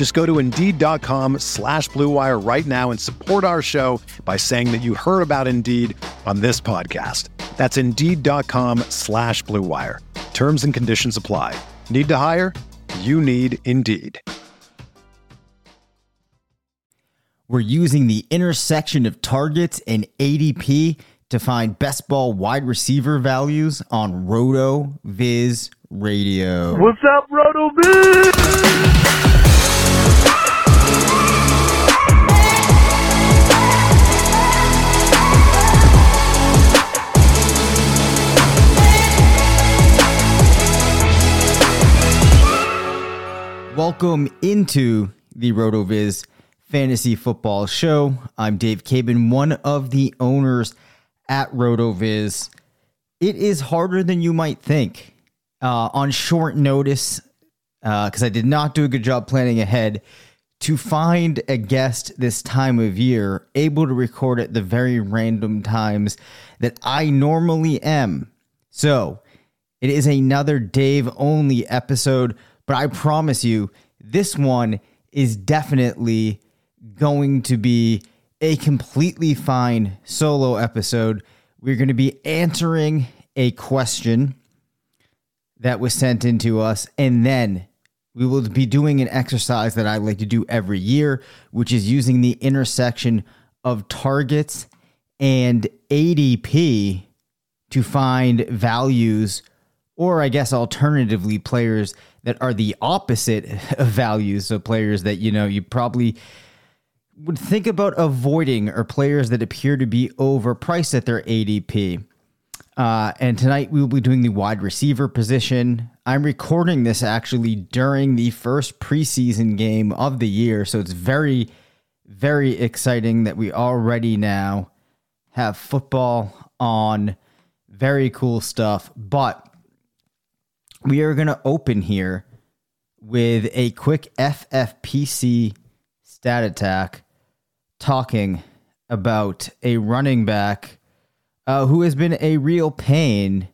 Just go to Indeed.com slash BlueWire right now and support our show by saying that you heard about Indeed on this podcast. That's Indeed.com slash BlueWire. Terms and conditions apply. Need to hire? You need Indeed. We're using the intersection of targets and ADP to find best ball wide receiver values on RotoViz Radio. What's up, Roto Viz? Welcome into the RotoViz Fantasy Football Show. I'm Dave Caban, one of the owners at RotoViz. It is harder than you might think. Uh, on short notice, because I did not do a good job planning ahead, to find a guest this time of year able to record at the very random times that I normally am. So it is another Dave only episode, but I promise you, this one is definitely going to be a completely fine solo episode. We're going to be answering a question that was sent in to us, and then we will be doing an exercise that I like to do every year, which is using the intersection of targets and ADP to find values, or I guess alternatively, players that are the opposite of values. So players that, you know, you probably would think about avoiding or players that appear to be overpriced at their ADP. Uh, and tonight we will be doing the wide receiver position. I'm recording this actually during the first preseason game of the year. So it's very, very exciting that we already now have football on. Very cool stuff. But we are going to open here with a quick FFPC stat attack talking about a running back uh, who has been a real pain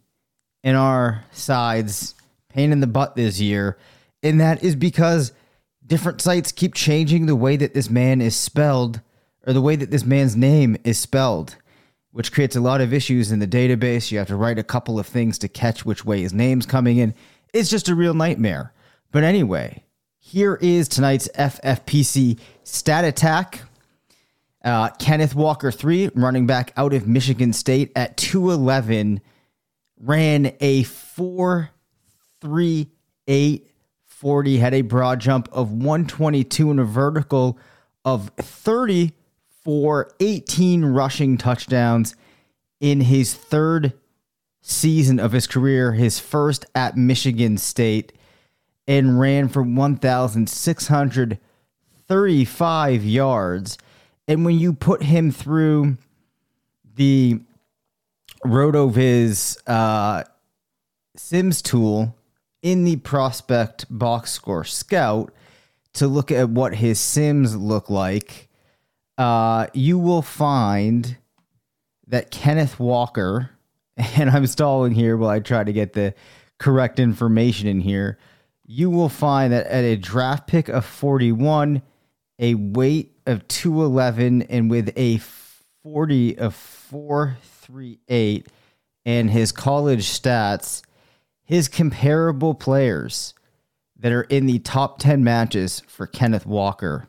in our sides, pain in the butt this year. And that is because different sites keep changing the way that this man is spelled or the way that this man's name is spelled, which creates a lot of issues in the database. You have to write a couple of things to catch which way his name's coming in. It's just a real nightmare. But anyway, here is tonight's FFPC stat attack. Uh, Kenneth Walker, three, running back out of Michigan State at 211, ran a 4 3 8 40, had a broad jump of 122 and a vertical of 30 for 18 rushing touchdowns in his third season of his career, his first at Michigan State, and ran for 1,635 yards. And when you put him through the RotoViz uh, Sims tool in the prospect box score scout to look at what his Sims look like, uh, you will find that Kenneth Walker, and I'm stalling here while I try to get the correct information in here. You will find that at a draft pick of 41, a weight of 211 and with a 40 of 438 and his college stats, his comparable players that are in the top 10 matches for Kenneth Walker.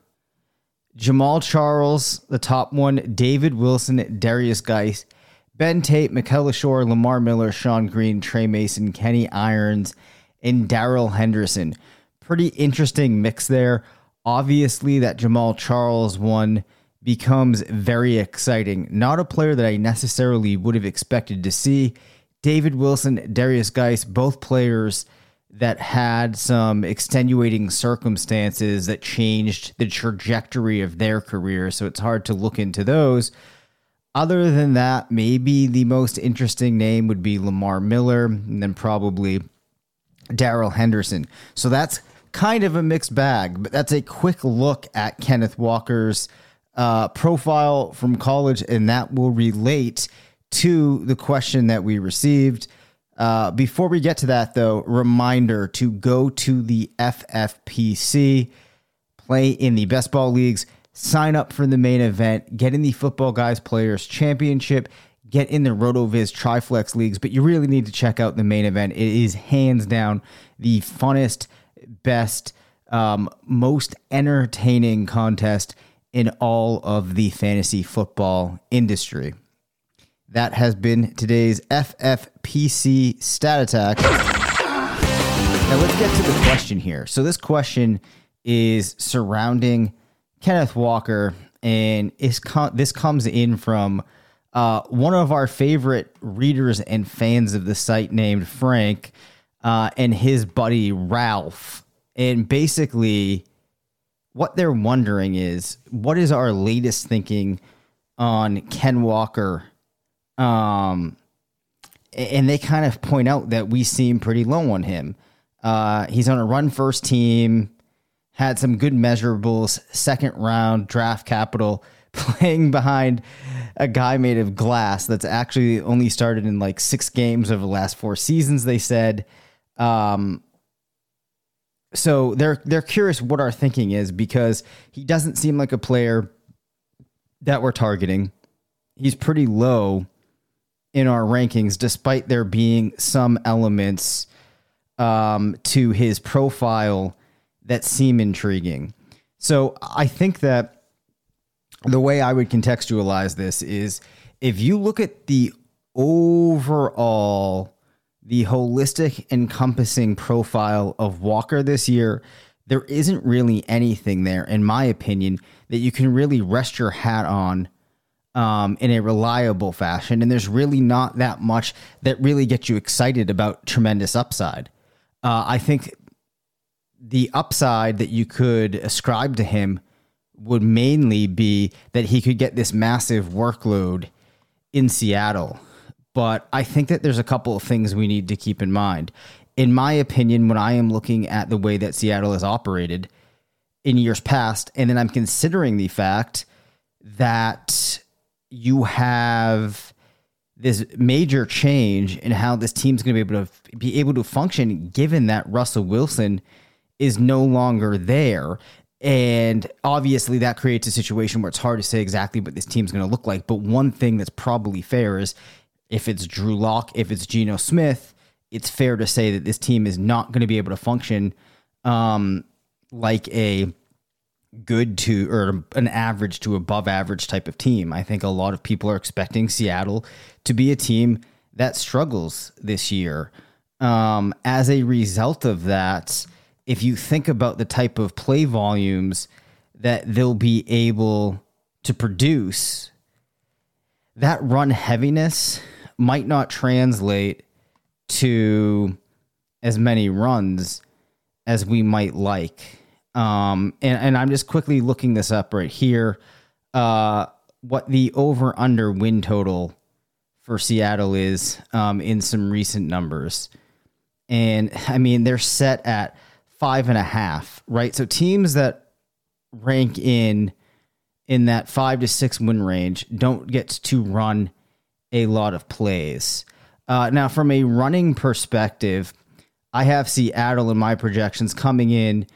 Jamaal Charles, the top one, David Wilson, Darius Guice, Ben Tate, Mikel Leshoure, Lamar Miller, Shonn Greene, Tre Mason, Kenny Irons, and Darrell Henderson. Pretty interesting mix there. Obviously, that Jamaal Charles one becomes very exciting. Not a player that I necessarily would have expected to see. David Wilson, Darius Guice, both players that had some extenuating circumstances that changed the trajectory of their career. So it's hard to look into those. Other than that, maybe the most interesting name would be Lamar Miller and then probably Darrell Henderson. So that's kind of a mixed bag, but that's a quick look at Kenneth Walker's uh, profile from college, and that will relate to the question that we received. Uh, before we get to that, though, reminder to go to the FFPC, play in the best ball leagues, sign up for the main event, get in the Football Guys Players Championship, get in the RotoViz Triflex leagues. But you really need to check out the main event. It is hands down the funnest, best, um, most entertaining contest in all of the fantasy football industry. That has been today's FFPC stat attack. Now let's get to the question here. So this question is surrounding Kenneth Walker, and is this comes in from uh, one of our favorite readers and fans of the site named Frank uh, and his buddy Ralph. And basically, what they're wondering is what is our latest thinking on Ken Walker um, and they kind of point out that we seem pretty low on him. Uh, he's on a run first team, had some good measurables, second round draft capital, playing behind a guy made of glass that's actually only started in like six games over the last four seasons, they said. Um, so they're they're curious what our thinking is because he doesn't seem like a player that we're targeting. He's pretty low in our rankings, despite there being some elements um, to his profile that seem intriguing. So I think that the way I would contextualize this is if you look at the overall, the holistic, encompassing profile of Walker this year, there isn't really anything there, in my opinion, that you can really rest your hat on um, in a reliable fashion. And there's really not that much that really gets you excited about tremendous upside. Uh, I think the upside that you could ascribe to him would mainly be that he could get this massive workload in Seattle. But I think that there's a couple of things we need to keep in mind. In my opinion, when I am looking at the way that Seattle has operated in years past, and then I'm considering the fact that you have this major change in how this team's going to be able to be able to function given that Russell Wilson is no longer there. And obviously, that creates a situation where it's hard to say exactly what this team's going to look like. But one thing that's probably fair is if it's Drew Lock, if it's Geno Smith, it's fair to say that this team is not going to be able to function um, like a good to or an average to above average type of team. I think a lot of people are expecting Seattle to be a team that struggles this year. Um, as a result of that, if you think about the type of play volumes that they'll be able to produce, that run heaviness might not translate to as many runs as we might like. Um, and, and I'm just quickly looking this up right here. Uh, what the over under win total for Seattle is um, in some recent numbers. And I mean, they're set at five and a half, right? So teams that rank in in that five to six win range don't get to run a lot of plays. Uh, now, from a running perspective, I have Seattle in my projections coming in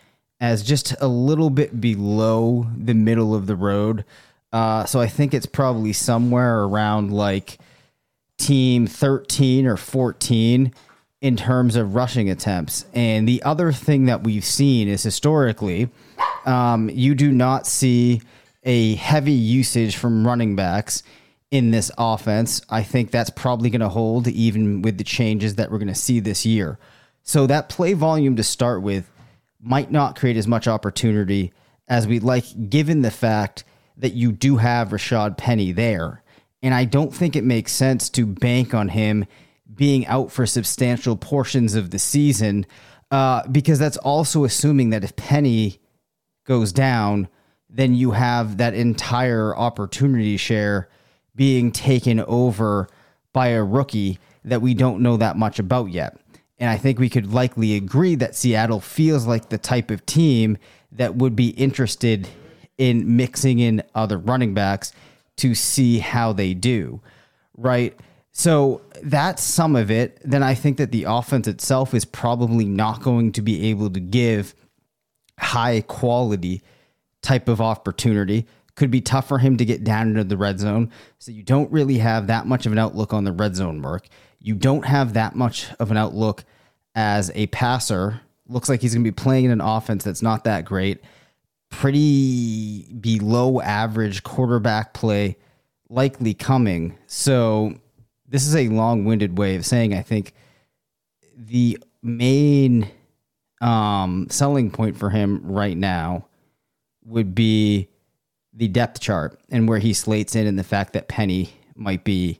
as just a little bit below the middle of the road. Uh, so I think it's probably somewhere around like team 13 or 14 in terms of rushing attempts. And the other thing that we've seen is historically, um, you do not see a heavy usage from running backs in this offense. I think that's probably going to hold even with the changes that we're going to see this year. So that play volume to start with might not create as much opportunity as we'd like, given the fact that you do have Rashad Penny there. And I don't think it makes sense to bank on him being out for substantial portions of the season uh, because that's also assuming that if Penny goes down, then you have that entire opportunity share being taken over by a rookie that we don't know that much about yet. And I think we could likely agree that Seattle feels like the type of team that would be interested in mixing in other running backs to see how they do, right? So that's some of it. Then I think that the offense itself is probably not going to be able to give high quality type of opportunity. Could be tough for him to get down into the red zone. So you don't really have that much of an outlook on the red zone work. You don't have that much of an outlook as a passer. Looks like he's going to be playing in an offense that's not that great. Pretty below average quarterback play likely coming. So this is a long-winded way of saying I think the main um, selling point for him right now would be the depth chart and where he slates in, and the fact that Penny might be,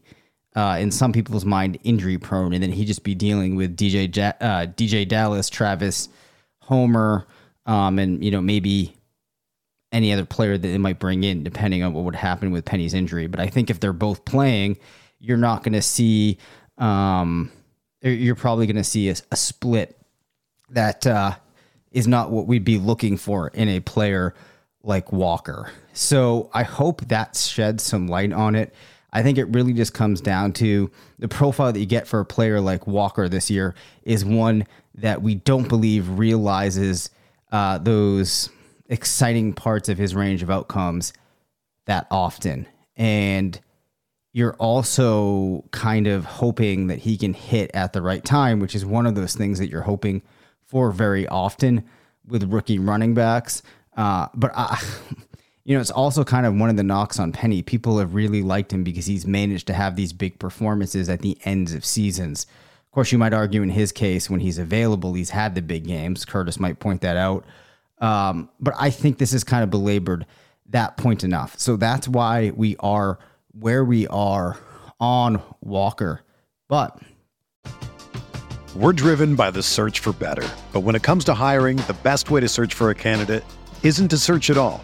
uh, in some people's mind, injury prone, and then he'd just be dealing with DJ ja- uh, DeeJay Dallas, Travis, Homer, um, and you know maybe any other player that they might bring in, depending on what would happen with Penny's injury. But I think if they're both playing, you're not going to see. Um, you're probably going to see a, a, split that uh, is not what we'd be looking for in a player like Walker. So I hope that sheds some light on it. I think it really just comes down to the profile that you get for a player like Walker this year is one that we don't believe realizes uh, those exciting parts of his range of outcomes that often. And you're also kind of hoping that he can hit at the right time, which is one of those things that you're hoping for very often with rookie running backs. Uh, but I, you know, it's also kind of one of the knocks on Penny. People have really liked him because he's managed to have these big performances at the ends of seasons. Of course, you might argue in his case, when he's available, he's had the big games. Curtis might point that out. Um, but I think this is kind of belabored that point enough. So that's why we are where we are on Walker. But we're driven by the search for better. But when it comes to hiring, the best way to search for a candidate isn't to search at all.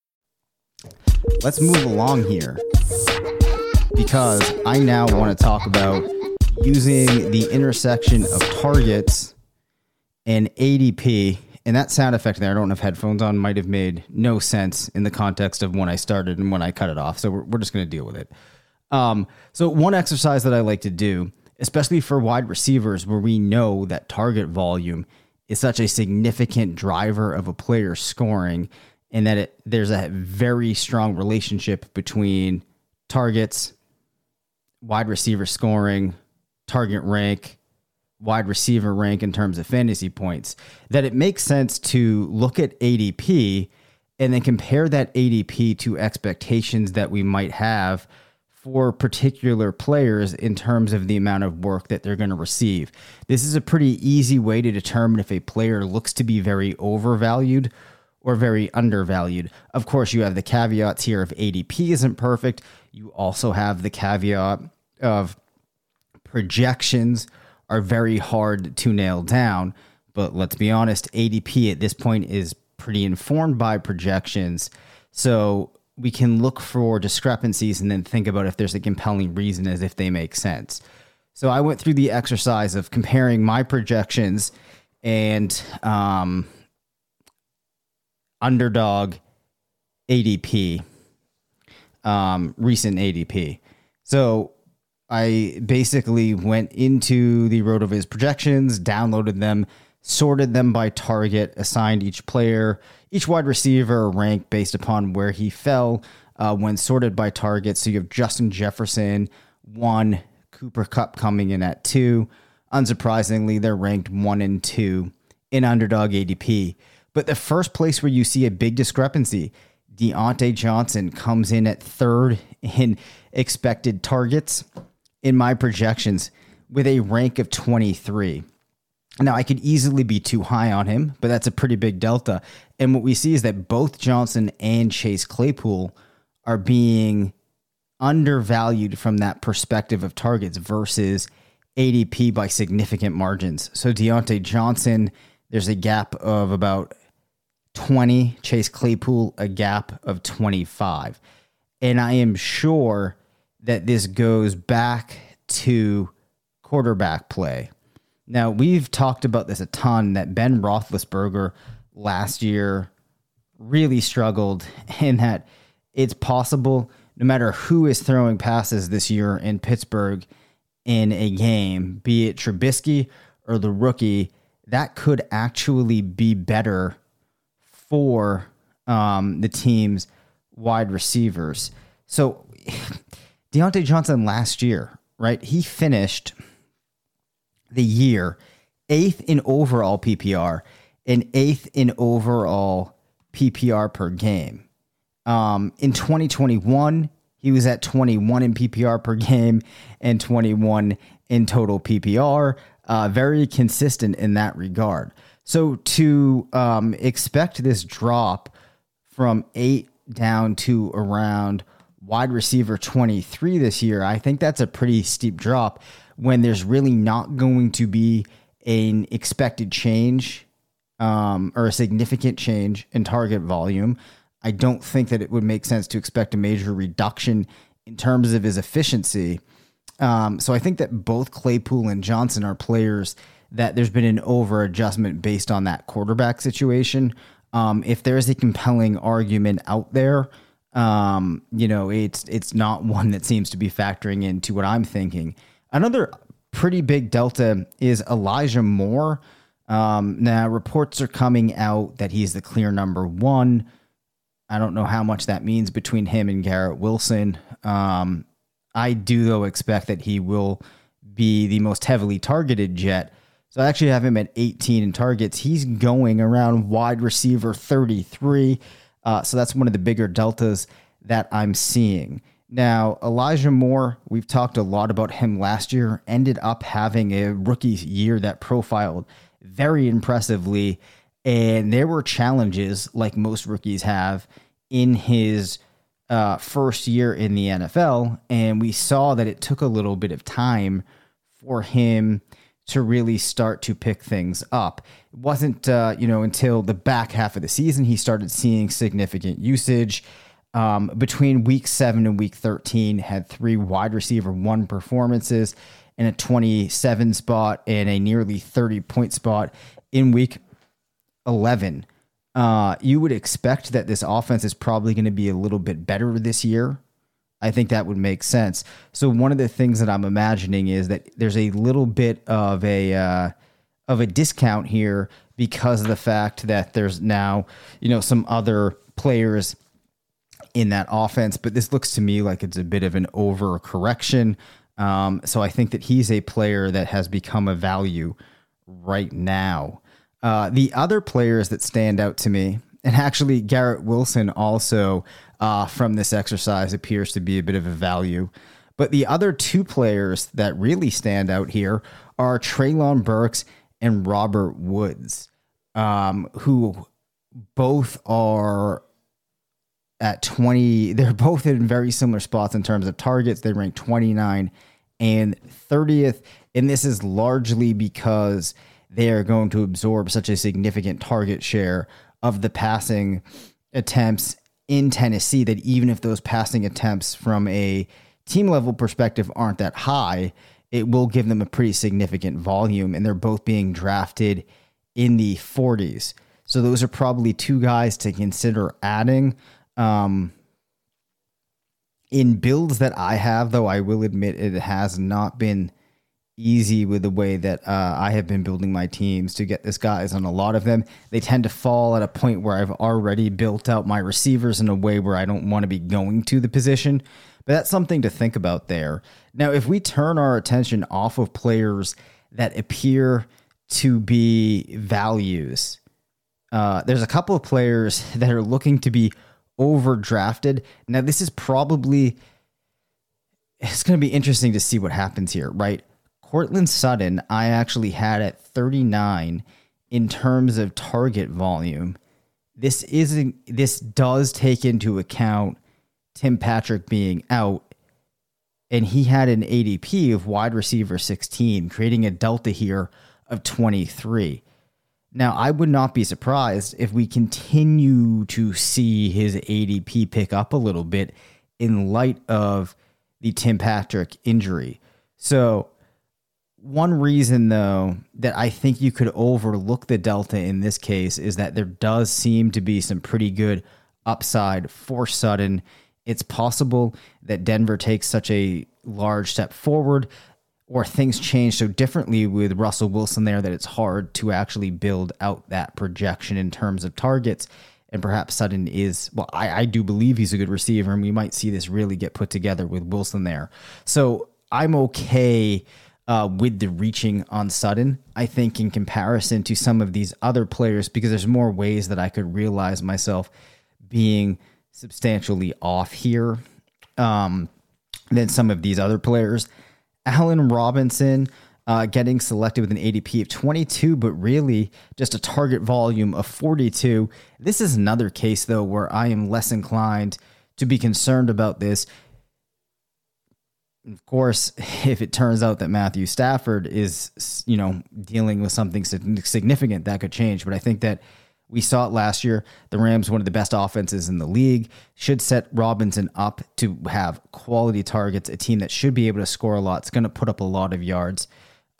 Let's move along here because I now want to talk about using the intersection of targets and ADP. And that sound effect there, I don't have headphones on, might have made no sense in the context of when I started and when I cut it off. So we're, we're just going to deal with it. Um, so, one exercise that I like to do, especially for wide receivers, where we know that target volume is such a significant driver of a player scoring, and that it, there's a very strong relationship between targets, wide receiver scoring, target rank, wide receiver rank in terms of fantasy points, that it makes sense to look at ADP and then compare that ADP to expectations that we might have for particular players in terms of the amount of work that they're going to receive. This is a pretty easy way to determine if a player looks to be very overvalued or very undervalued. Of course, you have the caveats here of ADP isn't perfect. You also have the caveat of projections are very hard to nail down. But let's be honest, ADP at this point is pretty informed by projections. So we can look for discrepancies and then think about if there's a compelling reason as if they make sense. So I went through the exercise of comparing my projections and um, underdog ADP, um, recent ADP. So I basically went into the RotoViz projections, downloaded them, sorted them by target, assigned each player, each wide receiver a rank based upon where he fell uh, when sorted by target. So you have Justin Jefferson, one, Cooper Kupp coming in at two. Unsurprisingly, they're ranked one and two in underdog ADP. But the first place where you see a big discrepancy, Diontae Johnson comes in at third in expected targets in my projections with a rank of 23. Now, I could easily be too high on him, but that's a pretty big delta. And what we see is that both Johnson and Chase Claypool are being undervalued from that perspective of targets versus ADP by significant margins. So, Diontae Johnson, there's a gap of about 20, Chase Claypool, a gap of 25. And I am sure that this goes back to quarterback play now, we've talked about this a ton that Ben Roethlisberger last year really struggled, and that it's possible no matter who is throwing passes this year in Pittsburgh in a game, be it Trubisky or the rookie, that could actually be better for um, the team's wide receivers. So, Diontae Johnson last year, right? He finished the year, eighth in overall PPR and eighth in overall PPR per game. Um, in 2021, he was at 21 in PPR per game and 21 in total PPR. Uh, very consistent in that regard. So to um, expect this drop from eight down to around wide receiver 23 this year, I think that's a pretty steep drop when there's really not going to be an expected change um, or a significant change in target volume. I don't think that it would make sense to expect a major reduction in terms of his efficiency. Um, so I think that both Claypool and Johnson are players that there's been an over adjustment based on that quarterback situation. Um, if there is a compelling argument out there, um, you know, it's it's not one that seems to be factoring into what I'm thinking. Another pretty big delta is Elijah Moore. Um, now, reports are coming out that he's the clear number one. I don't know how much that means between him and Garrett Wilson. Um, I do, though, expect that he will be the most heavily targeted jet. So I actually have him at 18 in targets. He's going around wide receiver 33. Uh, so that's one of the bigger deltas that I'm seeing. Now, Elijah Moore, we've talked a lot about him last year, ended up having a rookie year that profiled very impressively. And there were challenges, like most rookies have, in his uh, first year in the NFL. And we saw that it took a little bit of time for him to really start to pick things up. It wasn't, uh, you know, until the back half of the season he started seeing significant usage um, between week seven and week 13, had three wide receiver one performances and a 27 spot and a nearly 30 point spot in week 11. Uh, you would expect that this offense is probably going to be a little bit better this year. I think that would make sense. So one of the things that I'm imagining is that there's a little bit of a uh, of a discount here because of the fact that there's now you know some other players in that offense, but this looks to me like it's a bit of an overcorrection. Um, so I think that he's a player that has become a value right now. Uh, the other players that stand out to me, and actually Garrett Wilson also uh, from this exercise appears to be a bit of a value. But the other two players that really stand out here are Treylon Burks and Robert Woods, um, who both are at 20. They're both in very similar spots in terms of targets. They rank 29 and 30th. And this is largely because they are going to absorb such a significant target share of the passing attempts in Tennessee that even if those passing attempts from a team level perspective aren't that high, it will give them a pretty significant volume. And they're both being drafted in the 40s. So those are probably two guys to consider adding. Um, in builds that I have, though, I will admit it has not been easy with the way that uh, I have been building my teams to get this guys on a lot of them. They tend to fall at a point where I've already built out my receivers in a way where I don't want to be going to the position. But that's something to think about there. Now, if we turn our attention off of players that appear to be values, uh, there's a couple of players that are looking to be overdrafted. Now, this is probably it's going to be interesting to see what happens here, right? Courtland Sutton, I actually had at 39 in terms of target volume. This isn't this does take into account Tim Patrick being out and he had an ADP of wide receiver 16, creating a delta here of 23. Now, I would not be surprised if we continue to see his ADP pick up a little bit in light of the Tim Patrick injury. So, one reason, though, that I think you could overlook the Delta in this case is that there does seem to be some pretty good upside for Sutton. It's possible that Denver takes such a large step forward or things change so differently with Russell Wilson there that it's hard to actually build out that projection in terms of targets. And perhaps Sutton is, well, I, I do believe he's a good receiver, and we might see this really get put together with Wilson there. So I'm okay uh, with the reaching on Sutton, I think in comparison to some of these other players, because there's more ways that I could realize myself being substantially off here um, than some of these other players. Allen Robinson uh, getting selected with an ADP of 22, but really just a target volume of 42. This is another case, though, where I am less inclined to be concerned about this. Of course, if it turns out that Matthew Stafford is, you know, dealing with something significant, that could change. But I think that we saw it last year. The Rams, one of the best offenses in the league, should set Robinson up to have quality targets. A team that should be able to score a lot. It's going to put up a lot of yards.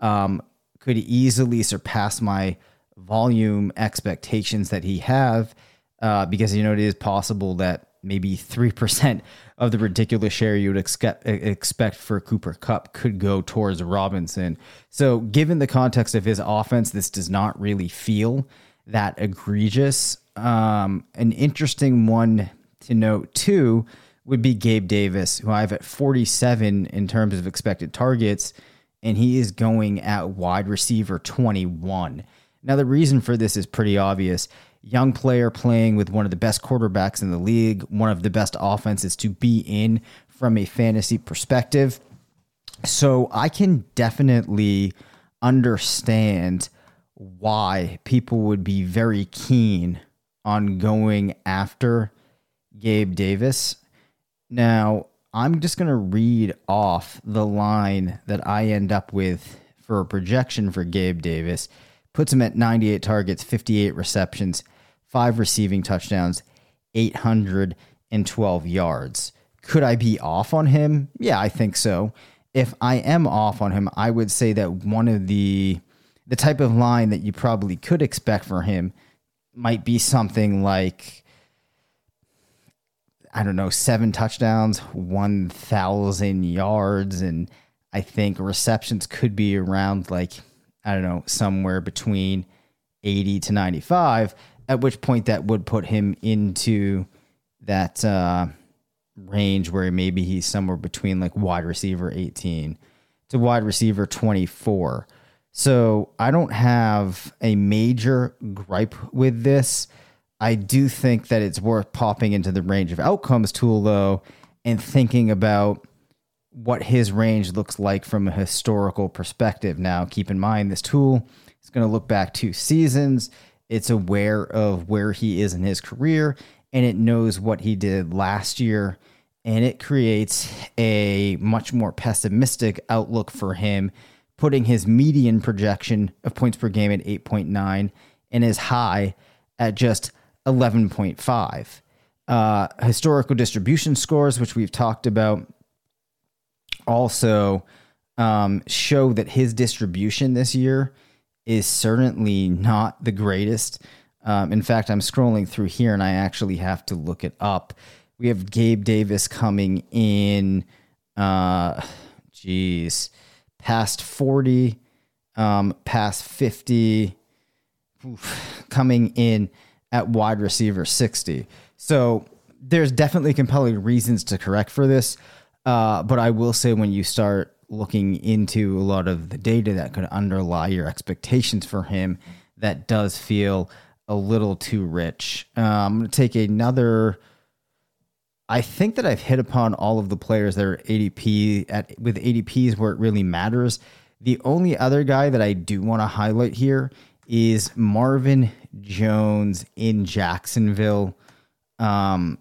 Um, could easily surpass my volume expectations that he have, uh, because you know it is possible that maybe three percent of the ridiculous share you would expect expect for Cooper Kupp could go towards Robinson. So, given the context of his offense, this does not really feel that egregious. Um, an interesting one to note too would be Gabe Davis, who I have at 47 in terms of expected targets, and he is going at wide receiver 21. Now, the reason for this is pretty obvious. Young player playing with one of the best quarterbacks in the league, one of the best offenses to be in from a fantasy perspective. So I can definitely understand why people would be very keen on going after Gabe Davis. Now, I'm just going to read off the line that I end up with for a projection for Gabe Davis. Puts him at 98 targets, 58 receptions, five receiving touchdowns, 812 yards. Could I be off on him? Yeah, I think so. If I am off on him, I would say that one of the the type of line that you probably could expect for him might be something like I don't know, seven touchdowns, 1,000 yards, and I think receptions could be around like, I don't know, somewhere between 80 to 95. At which point that would put him into that uh, range where maybe he's somewhere between like wide receiver 18 to wide receiver 24. So I don't have a major gripe with this. I do think that it's worth popping into the range of outcomes tool though and thinking about what his range looks like from a historical perspective. Now, keep in mind this tool is going to look back two seasons. It's aware of where he is in his career and it knows what he did last year and it creates a much more pessimistic outlook for him, putting his median projection of points per game at 8.9 and his high at just 11.5. Uh, historical distribution scores, which we've talked about, also um, show that his distribution this year is certainly not the greatest. Um, in fact, I'm scrolling through here and I actually have to look it up. We have Gabe Davis coming in, uh, geez, past 40, um, past 50, oof, coming in at wide receiver 60. So there's definitely compelling reasons to correct for this. Uh, but I will say when you start looking into a lot of the data that could underlie your expectations for him, that does feel a little too rich. Uh, I'm going to take another. I think that I've hit upon all of the players that are ADP at with ADPs where it really matters. The only other guy that I do want to highlight here is Marvin Jones in Jacksonville. Um,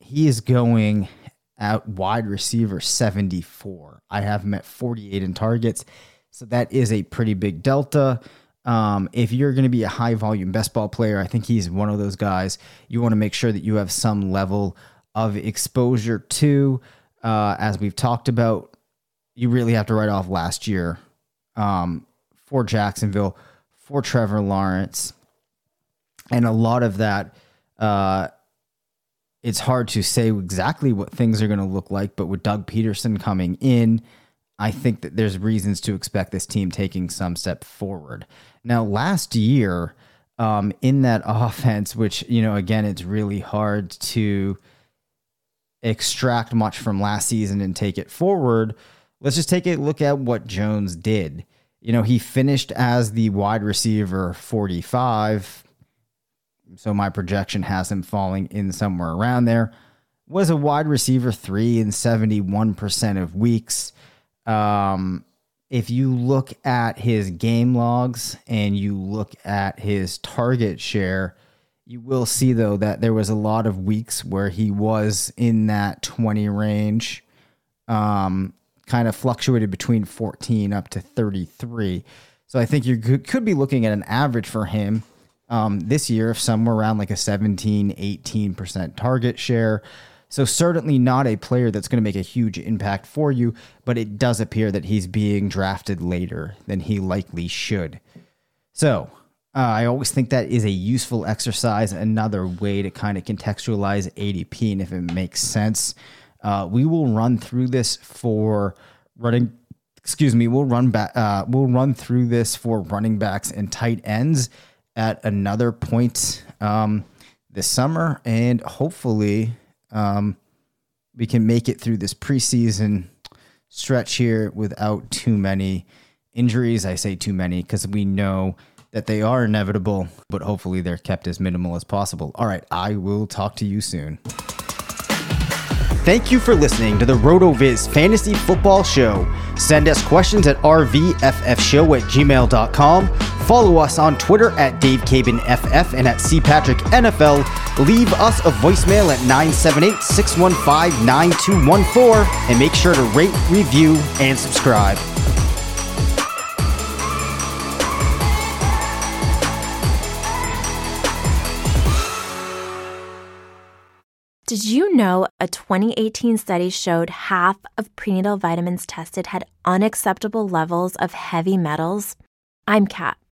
he is going at wide receiver 74. I have him at 48 in targets. So that is a pretty big delta. Um, if you're going to be a high volume best ball player, I think he's one of those guys you want to make sure that you have some level of exposure to. Uh, as we've talked about, you really have to write off last year um, for Jacksonville, for Trevor Lawrence. And a lot of that, uh, it's hard to say exactly what things are going to look like, but with Doug Pederson coming in, I think that there's reasons to expect this team taking some step forward. Now, last year, um, in that offense, which, you know, again, it's really hard to extract much from last season and take it forward. Let's just take a look at what Jones did. You know, he finished as the wide receiver 45. So my projection has him falling in somewhere around there. Was a wide receiver three in 71% of weeks. Um, if you look at his game logs and you look at his target share, you will see though that there was a lot of weeks where he was in that 20 range, um, kind of fluctuated between 14 up to 33. So I think you could, could be looking at an average for him um, this year of somewhere around like a 17, 18% target share. So certainly not a player that's going to make a huge impact for you, but it does appear that he's being drafted later than he likely should. So uh, I always think that is a useful exercise, another way to kind of contextualize ADP, and if it makes sense, uh, we will run through this for running. Excuse me, we'll run back. Uh, we'll run through this for running backs and tight ends at another point um, this summer, and hopefully um, we can make it through this preseason stretch here without too many injuries. I say too many because we know that they are inevitable, but hopefully they're kept as minimal as possible. All right, I will talk to you soon. Thank you for listening to the RotoViz Fantasy Football Show. Send us questions at rvffshow at gmail.com. Follow us on Twitter at DaveCabanFF and at CPatrickNFL. Leave us a voicemail at 978 615 9214 and make sure to rate, review, and subscribe. Did you know a 2018 study showed half of prenatal vitamins tested had unacceptable levels of heavy metals? I'm Kat,